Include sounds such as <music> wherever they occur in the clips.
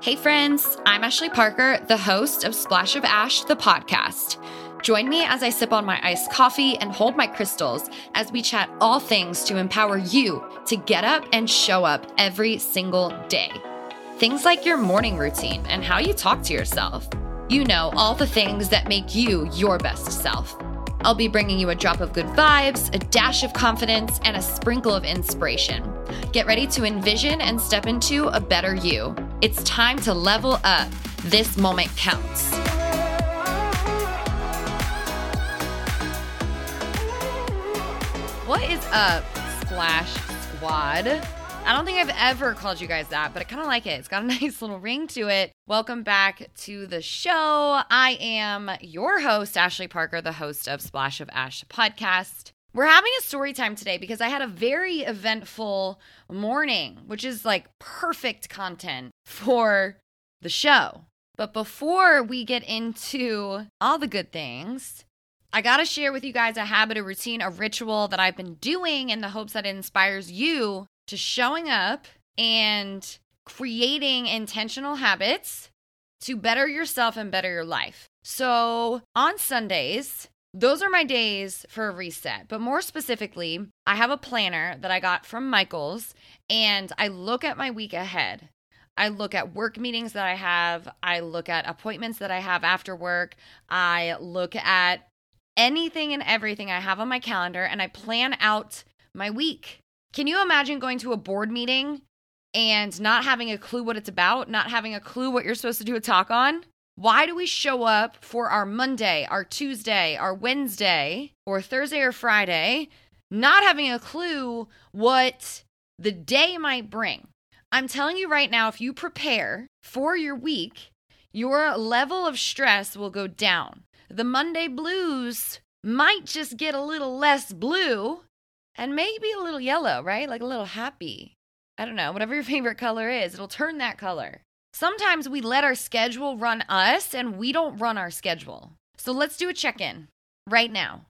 Hey, friends, I'm Ashley Parker, the host of Splash of Ash, the podcast. Join me as I sip on my iced coffee and hold my crystals as we chat all things to empower you to get up and show up every single day. Things like your morning routine and how you talk to yourself. You know, all the things that make you your best self. I'll be bringing you a drop of good vibes, a dash of confidence, and a sprinkle of inspiration. Get ready to envision and step into a better you. It's time to level up. This moment counts. What is up, Splash Squad? I don't think I've ever called you guys that, but I kind of like it. It's got a <laughs> nice little ring to it. Welcome back to the show. I am your host, Ashley Parker, the host of Splash of Ash podcast. We're having a story time today because I had a very eventful morning, which is like perfect content for the show. But before we get into all the good things, I got to share with you guys a habit, a routine, a ritual that I've been doing in the hopes that it inspires you to showing up and creating intentional habits to better yourself and better your life. So on Sundays, those are my days for a reset. But more specifically, I have a planner that I got from Michaels and I look at my week ahead. I look at work meetings that I have. I look at appointments that I have after work. I look at anything and everything I have on my calendar and I plan out my week. Can you imagine going to a board meeting and not having a clue what it's about, not having a clue what you're supposed to do a talk on? Why do we show up for our Monday, our Tuesday, our Wednesday, or Thursday or Friday, not having a clue what the day might bring? I'm telling you right now, if you prepare for your week, your level of stress will go down. The Monday blues might just get a little less blue and maybe a little yellow, right? Like a little happy. I don't know, whatever your <laughs> favorite color is, it'll turn that color. Sometimes we let our schedule run us and we don't run our schedule. So let's do a check in right now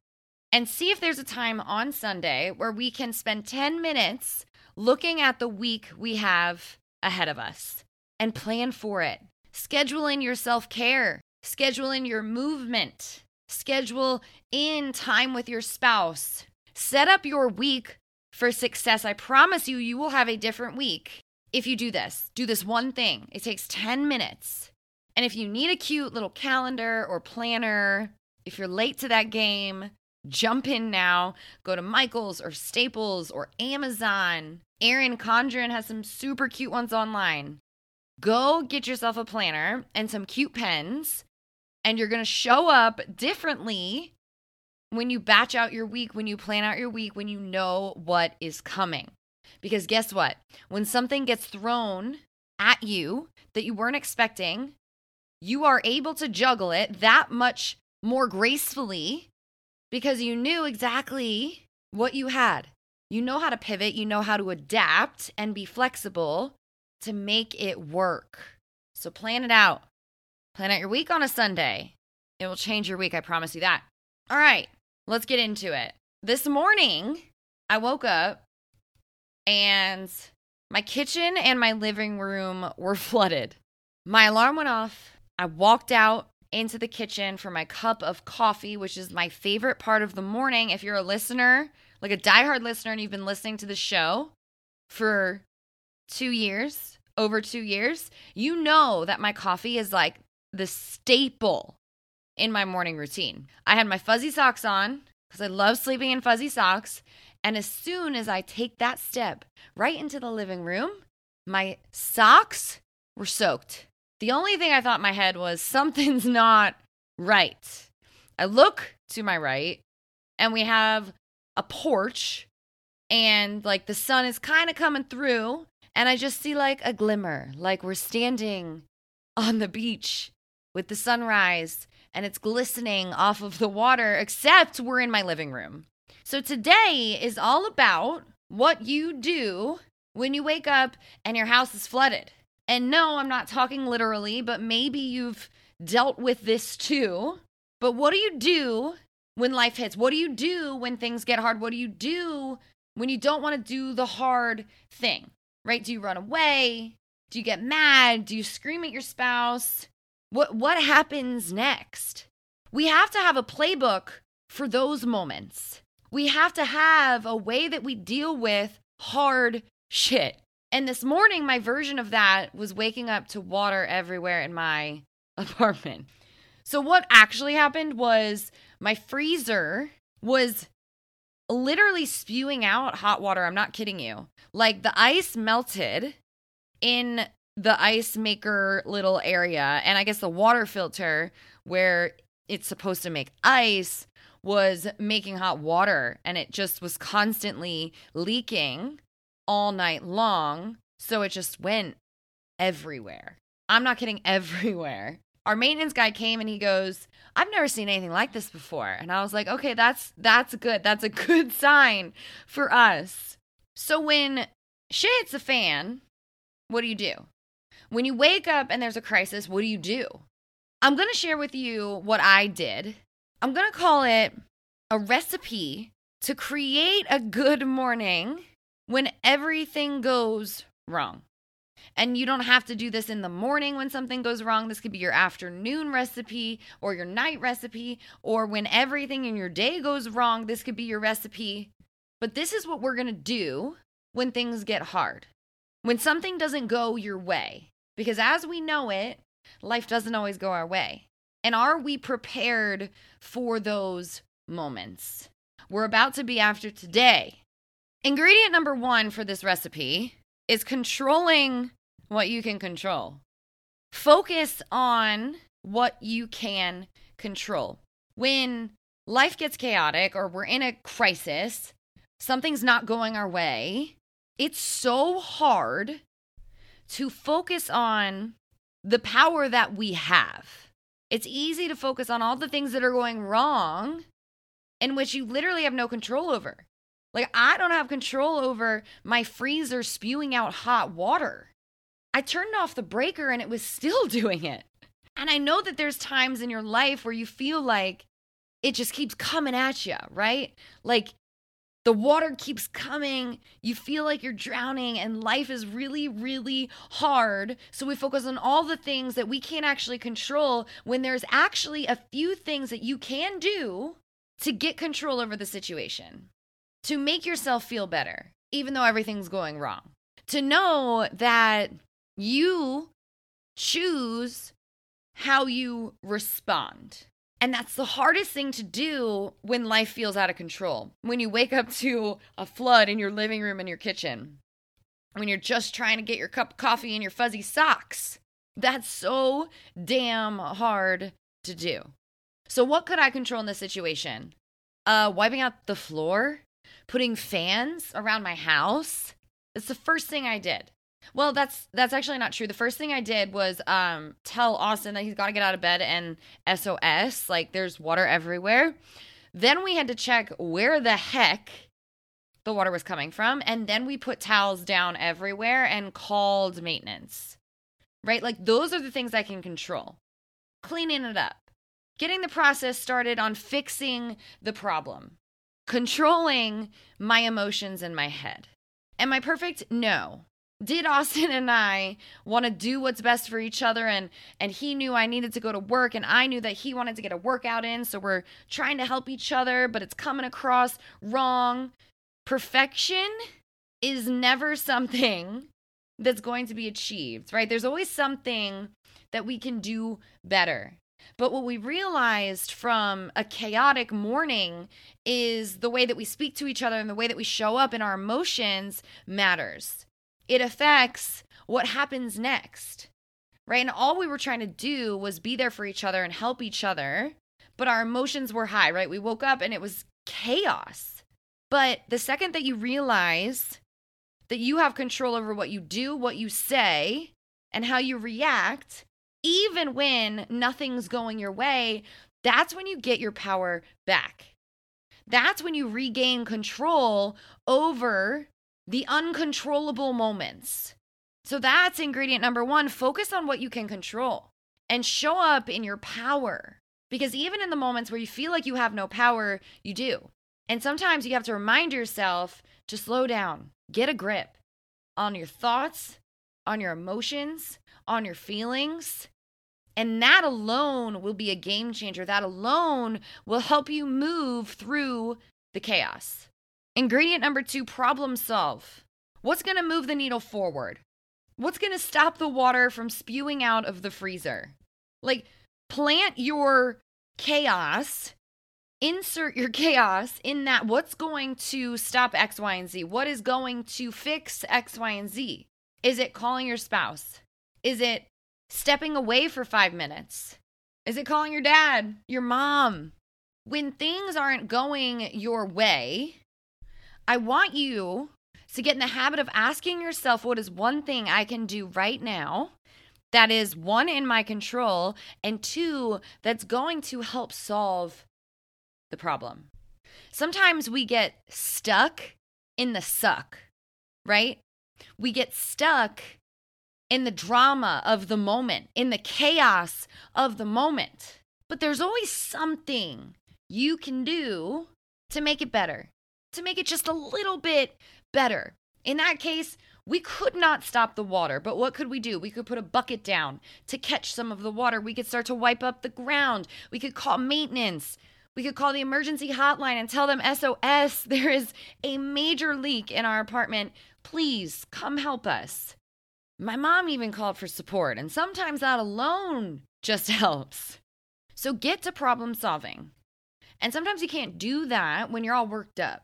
and see if there's a time on Sunday where we can spend 10 minutes looking at the week we have ahead of us and plan for it. Schedule in your self care, schedule in your movement, schedule in time with your spouse, Set up your week for success. I promise you, you will have a different week if you do this. Do this one thing. It takes 10 minutes. And if you need a cute little calendar or planner, if you're late to that game, jump in now. Go to Michaels or Staples or Amazon. Erin Condren has some super cute ones online. Go get yourself a planner and some cute pens, and you're going to show up differently when you batch out your week, when you plan out your week, when you know what is coming. Because guess what? When something gets thrown at you that you weren't expecting, you are able to juggle it that much more gracefully because you knew exactly what you had. You know how to pivot, you know how to adapt and be flexible to make it work. So plan it out. Plan out your week on a Sunday. It will change your week, I promise you that. All right let's get into it. This morning, I woke up and my kitchen and my living room were <laughs> flooded. My alarm went off. I walked out into the kitchen for my cup of coffee, which is my favorite part of the morning. If you're a listener, like a diehard listener, and you've been listening to the show for two years, over two years, you know that my coffee is like the staple in my morning routine. I had my fuzzy socks on because I love sleeping in fuzzy socks. And as soon as I take that step right into the living room, my socks were soaked. The only thing I thought in my head was something's <laughs> not right. I look to my right and we have a porch and like the sun is kind of coming through and I just see like a glimmer, like we're standing on the beach with the sunrise and it's glistening off of the water, except we're in my living room. So today is all about what you do when you wake up and your house is flooded. And no, I'm not talking literally, but maybe you've dealt with this too. But what do you do when life hits? What do you do when things get hard? What do you do when you don't want to do the hard thing? Right? Do you run away? Do you get mad? Do you scream at your spouse? What what happens next? We have to have a playbook for those moments. We have to have a way that we deal with hard shit. And this morning, my version of that was waking up to water everywhere in my <laughs> apartment. So, what actually happened was my freezer was literally spewing out hot water. I'm not kidding you. Like the ice melted in the ice maker little area. And I guess the water filter where it's supposed to make ice was making hot water and it just was constantly leaking all night long. So it just went everywhere. I'm not kidding, <laughs> everywhere. Our maintenance guy came and he goes, I've never seen anything like this before. And I was like, okay, that's that's good. That's a <laughs> good sign for us. So when shit hits the fan, what do you do? When you wake up and there's a crisis, what do you do? I'm going to share with you what I did. I'm going to call it a recipe to create a good morning when everything goes wrong. And you don't have to do this in the morning when something goes wrong. This could be your afternoon recipe or your night recipe, or when everything in your day goes wrong, this could be your recipe. But this is what we're to do when things get hard, when something doesn't go your way. Because as we know it, life doesn't always go our way. And are we prepared for those moments? We're about to be after today. Ingredient number one for this recipe is controlling what you can control. Focus on what you can control. When life gets chaotic or we're in a crisis, something's not going our way, it's so hard to focus on the power that we have. It's easy to focus on all the things that are going wrong in which you literally have no control over. Like, I don't have control over my freezer spewing out hot water. I turned off the breaker and it was still <laughs> doing it. And I know that there's times in your life where you feel like it just keeps coming at you, right? Like the water keeps coming, you feel like you're drowning, and life is really, really hard. So we focus on all the things that we can't actually control when there's actually a few things that you can do to get control over the situation, to make yourself feel better, even though everything's going wrong. To know that you choose how you respond. And that's the hardest thing to do when life feels out of control. When you wake up to a flood in your living room and your kitchen, when you're just trying to get your cup of coffee and your fuzzy socks. That's so damn hard to do. So, what could I control in this situation? Uh, wiping out the floor, putting fans around my house. It's the first thing I did. Well, that's that's actually not true. The first thing I did was um, tell Austin that he's got to get out of bed and SOS, like there's water everywhere. Then we had to check where the heck the water was coming from, and then we put towels down everywhere and called maintenance. Right? Like those are the things I can control. Cleaning it up, getting the process started on fixing the problem, controlling my emotions in my head. Am I perfect? No did Austin <laughs> and I want to do what's best for each other and and he knew I needed to go to work and I knew that he wanted to get a workout in so we're trying to help each other but it's coming across wrong. Perfection is never something that's going to be achieved right? There's always something that we can do better. But what we realized from a chaotic morning is the way that we speak to each other and the way that we show up in our emotions matters it affects what happens next. Right. And all we were trying to do was be there for each other and help each other. But our emotions were high, right? We woke up and it was chaos. But the second that you realize that you have control over what you do, what you say, and how you react, even when nothing's going your way, that's when you get your power back. That's when you regain control over the uncontrollable moments. So that's ingredient number one. Focus on what you can control and show up in your power. Because even in the moments where you feel like you have no power, you do. And sometimes you have to remind yourself to slow down, get a grip on your thoughts, on your emotions, on your feelings. And that alone will be a game changer. That alone will help you move through the chaos. Ingredient number two problem solve. What's going to move the needle forward? What's going to stop the water from spewing out of the freezer? Like, plant your chaos, insert your <laughs> chaos in that what's going to stop X, Y, and Z? What is going to fix X, Y, and Z? Is it calling your spouse? Is it stepping away for five minutes? Is it calling your dad, your mom? When things aren't going your way, I want you to get in the habit of asking yourself what is one thing I can do right now that is one in my control and two that's going to help solve the problem. Sometimes we get stuck in the suck, right? We get stuck in the drama of the moment, in the chaos of the moment. But there's always something you can do to make it better, to make it just a little bit better. In that case, we could not stop the water, but what could we do? We could put a bucket down to catch some of the water. We could start to wipe up the ground. We could call maintenance. We could call the emergency hotline and tell them SOS, <laughs> there is a major leak in our apartment. Please come help us. My mom even called for support, and sometimes that alone just <laughs> helps. So get to problem solving. And sometimes you can't do that when you're all worked up.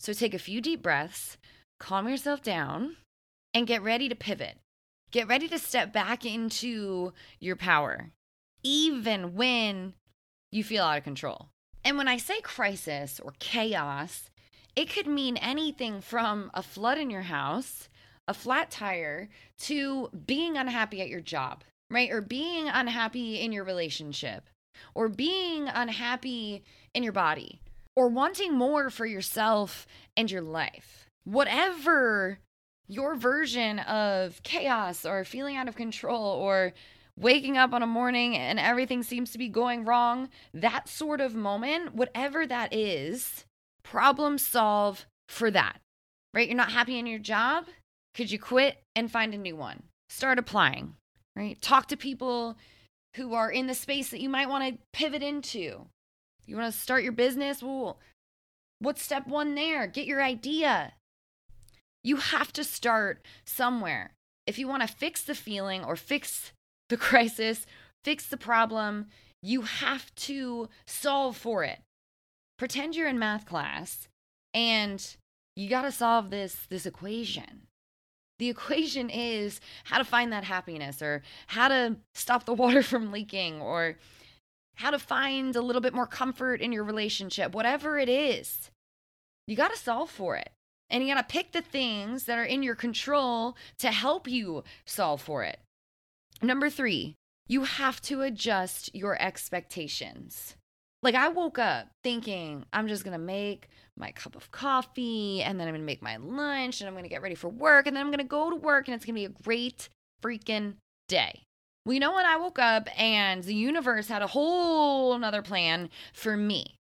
So take a few deep breaths, calm yourself down, and get ready to pivot. Get ready to step back into your power, even when you feel out of control. And when I say crisis or chaos, it could mean anything from a flood in your house, a flat tire, to being unhappy at your job, right? Or being unhappy in your relationship, or being unhappy in your body, or wanting more for yourself and your life. Whatever your version of chaos or feeling out of control or waking up on a morning and everything seems to be going wrong, that sort of moment, whatever that is, problem solve for that, right? You're not happy in your job? Could you quit and find a new one? Start applying, right? Talk to people who are in the space that you might want to pivot into. You want to start your business? Well, what's step one there? Get your idea. You have to start somewhere. If you want to fix the feeling or fix the <laughs> crisis, fix the problem, you have to solve for it. Pretend you're in math class and you got to solve this this equation. The equation is how to find that happiness or how to stop the <laughs> water from leaking or how to find a little bit more comfort in your relationship. Whatever it is, you got to solve for it. And you got to pick the things that are in your control to help you solve for it. Number three, you have to adjust your expectations. Like I woke up thinking I'm just to make my cup of coffee and then I'm to make my lunch and I'm to get ready for work and then I'm to go to work and it's to be a great freaking day. Well, you know when I woke up and the universe had a whole another plan for me.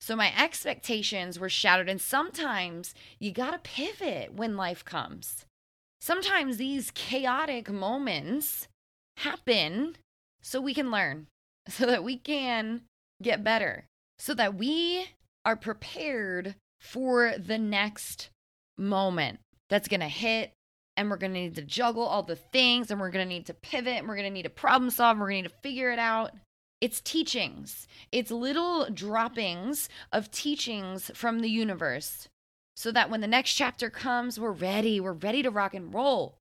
So my expectations were shattered. And sometimes you got to pivot when life comes. Sometimes these chaotic moments happen so we can learn, <laughs> so that we can get better, so that we are prepared for the next moment that's going to hit. And we're going to need to juggle all the things, and we're going to need to pivot, and we're going to need to problem solve, and we're going to need to figure it out. It's teachings, it's little droppings of teachings from the universe so that when the next chapter comes, we're ready. We're ready to rock and roll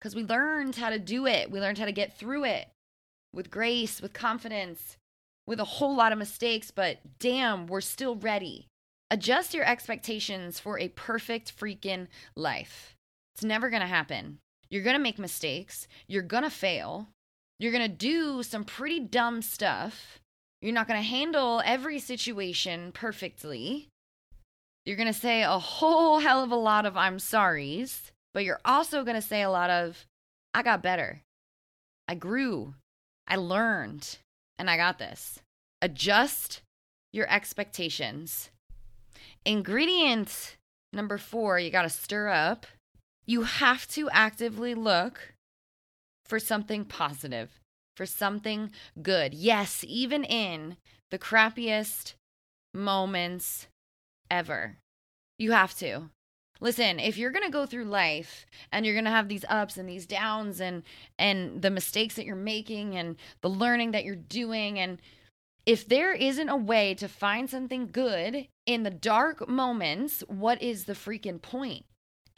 because we learned how to do it. We learned how to get through it with grace, with confidence, with a whole lot of mistakes, but damn, we're still ready. Adjust your expectations for a perfect freaking life. It's never gonna happen. You're gonna make mistakes, you're gonna fail, you're going to do some pretty dumb stuff. You're not going to handle every situation perfectly. You're going to say a whole <laughs> hell of a lot of I'm sorry's, but you're also going to say a lot of I got better. I grew. I learned. And I got this. Adjust your expectations. Ingredient number four, you got to stir up You have to actively look for something positive, for something good. Yes, even in the crappiest moments ever. You have to. Listen, if you're going to go through life and you're going to have these ups and these downs and and the mistakes that you're making and the learning that you're doing and if there isn't a way to find something good in the dark moments, what is the freaking point?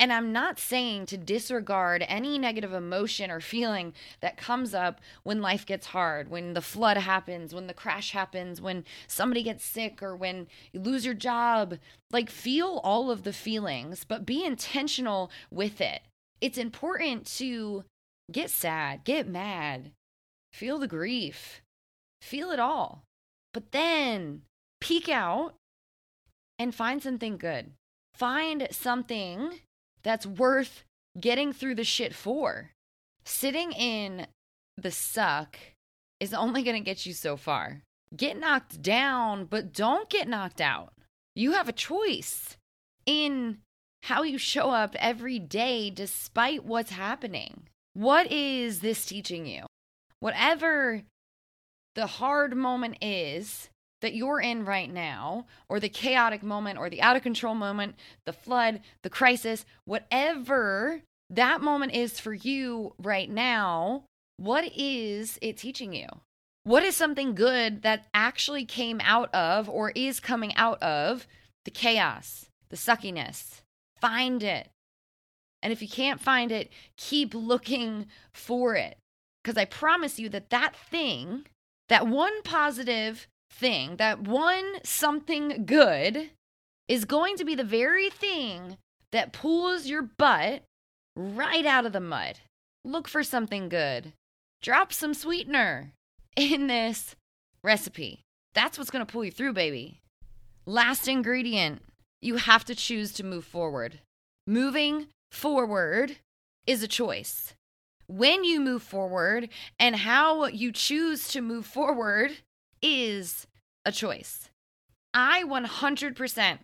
And I'm not saying to disregard any negative emotion or feeling that comes up when life gets hard, when the flood happens, when the crash happens, when somebody gets sick, or when you lose your job. Like, feel all of the feelings, but be intentional with it. It's important to get sad, get mad, feel the grief, feel it all. But then peek out and find something good. Find something that's worth getting through the shit for. Sitting in the suck is only going to get you so far. Get knocked down, but don't get knocked out. You have a choice in how you show up every day despite what's happening. What is this teaching you? Whatever the hard moment is, that you're in right now, or the chaotic moment, or the out of control moment, the flood, the crisis, whatever that moment is for you right now, what is it teaching you? What is something good that actually came out of or is coming out of the chaos, the suckiness? Find it. And if you can't find it, keep looking for it. Because I promise you that that thing, that one positive thing, that one something good, is going to be the very thing that pulls your butt right out of the mud. Look for something good. Drop some sweetener in this recipe. That's what's going to pull you through, baby. Last ingredient you have to choose to move forward. Moving forward is a choice. When you move forward and how you choose to move forward is a choice. I 100%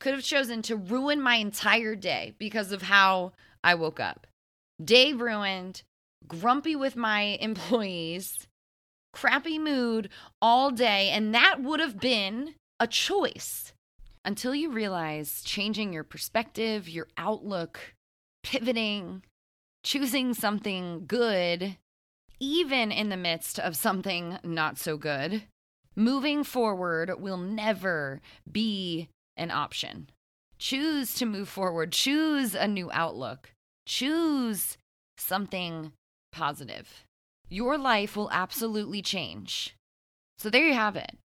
could have chosen to ruin my entire day because of how I woke up. Day ruined, grumpy with my <laughs> employees, crappy mood all day, and that would have been a choice until you realize changing your perspective, your outlook, pivoting, choosing something good, even in the midst of something not so good, Moving forward will never be an option. Choose to move forward, choose a new outlook, choose something positive. Your life will absolutely change. So there you have it.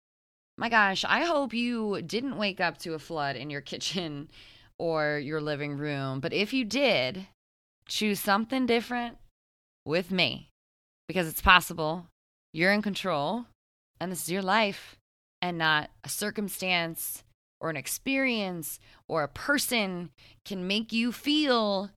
My gosh, I hope you didn't wake up to a flood in your <laughs> kitchen or your living room. But if you did, choose something different with me because it's possible. You're in control and this is your life and not a circumstance or an experience or a person can make you feel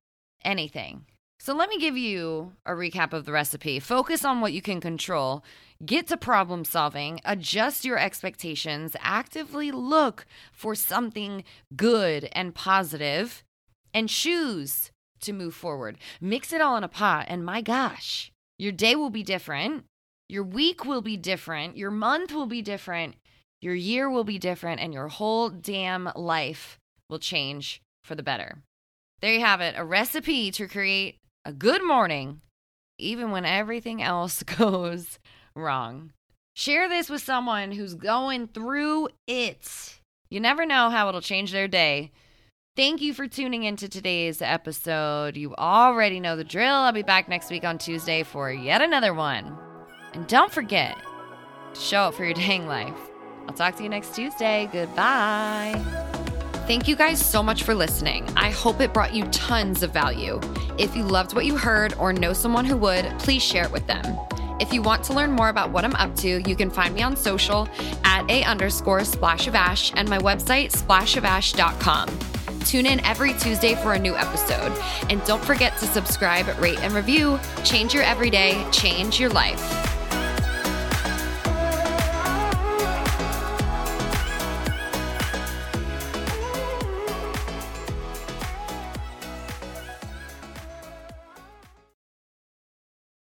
anything. So, let me give you a recap of the recipe. Focus on what you can control, get to problem solving, adjust your expectations, actively look for something good and positive, and choose to move forward. Mix it all in a pot, and my gosh, your day will be different. Your week will be different, your month will be different, your year will be different, and your whole damn life will change for the better. There you have it a recipe to create a good morning, even when everything else <laughs> goes wrong. Share this with someone who's going through it. You never know how it'll change their day. Thank you for tuning into today's episode. You already know the drill. I'll be back next week on Tuesday for yet another one. And don't forget to show up for your <laughs> dang life. I'll talk to you next Tuesday. Goodbye. Thank you guys so much for listening. I hope it brought you tons of value. If you loved what you heard or know someone who would, please share it with them. If you want to learn more about what I'm up to, you can find me on social at a underscore splash of ash and my website splashofash.com. Tune in every Tuesday for a new episode. And don't forget to subscribe, rate, and review. Change your everyday, change your life.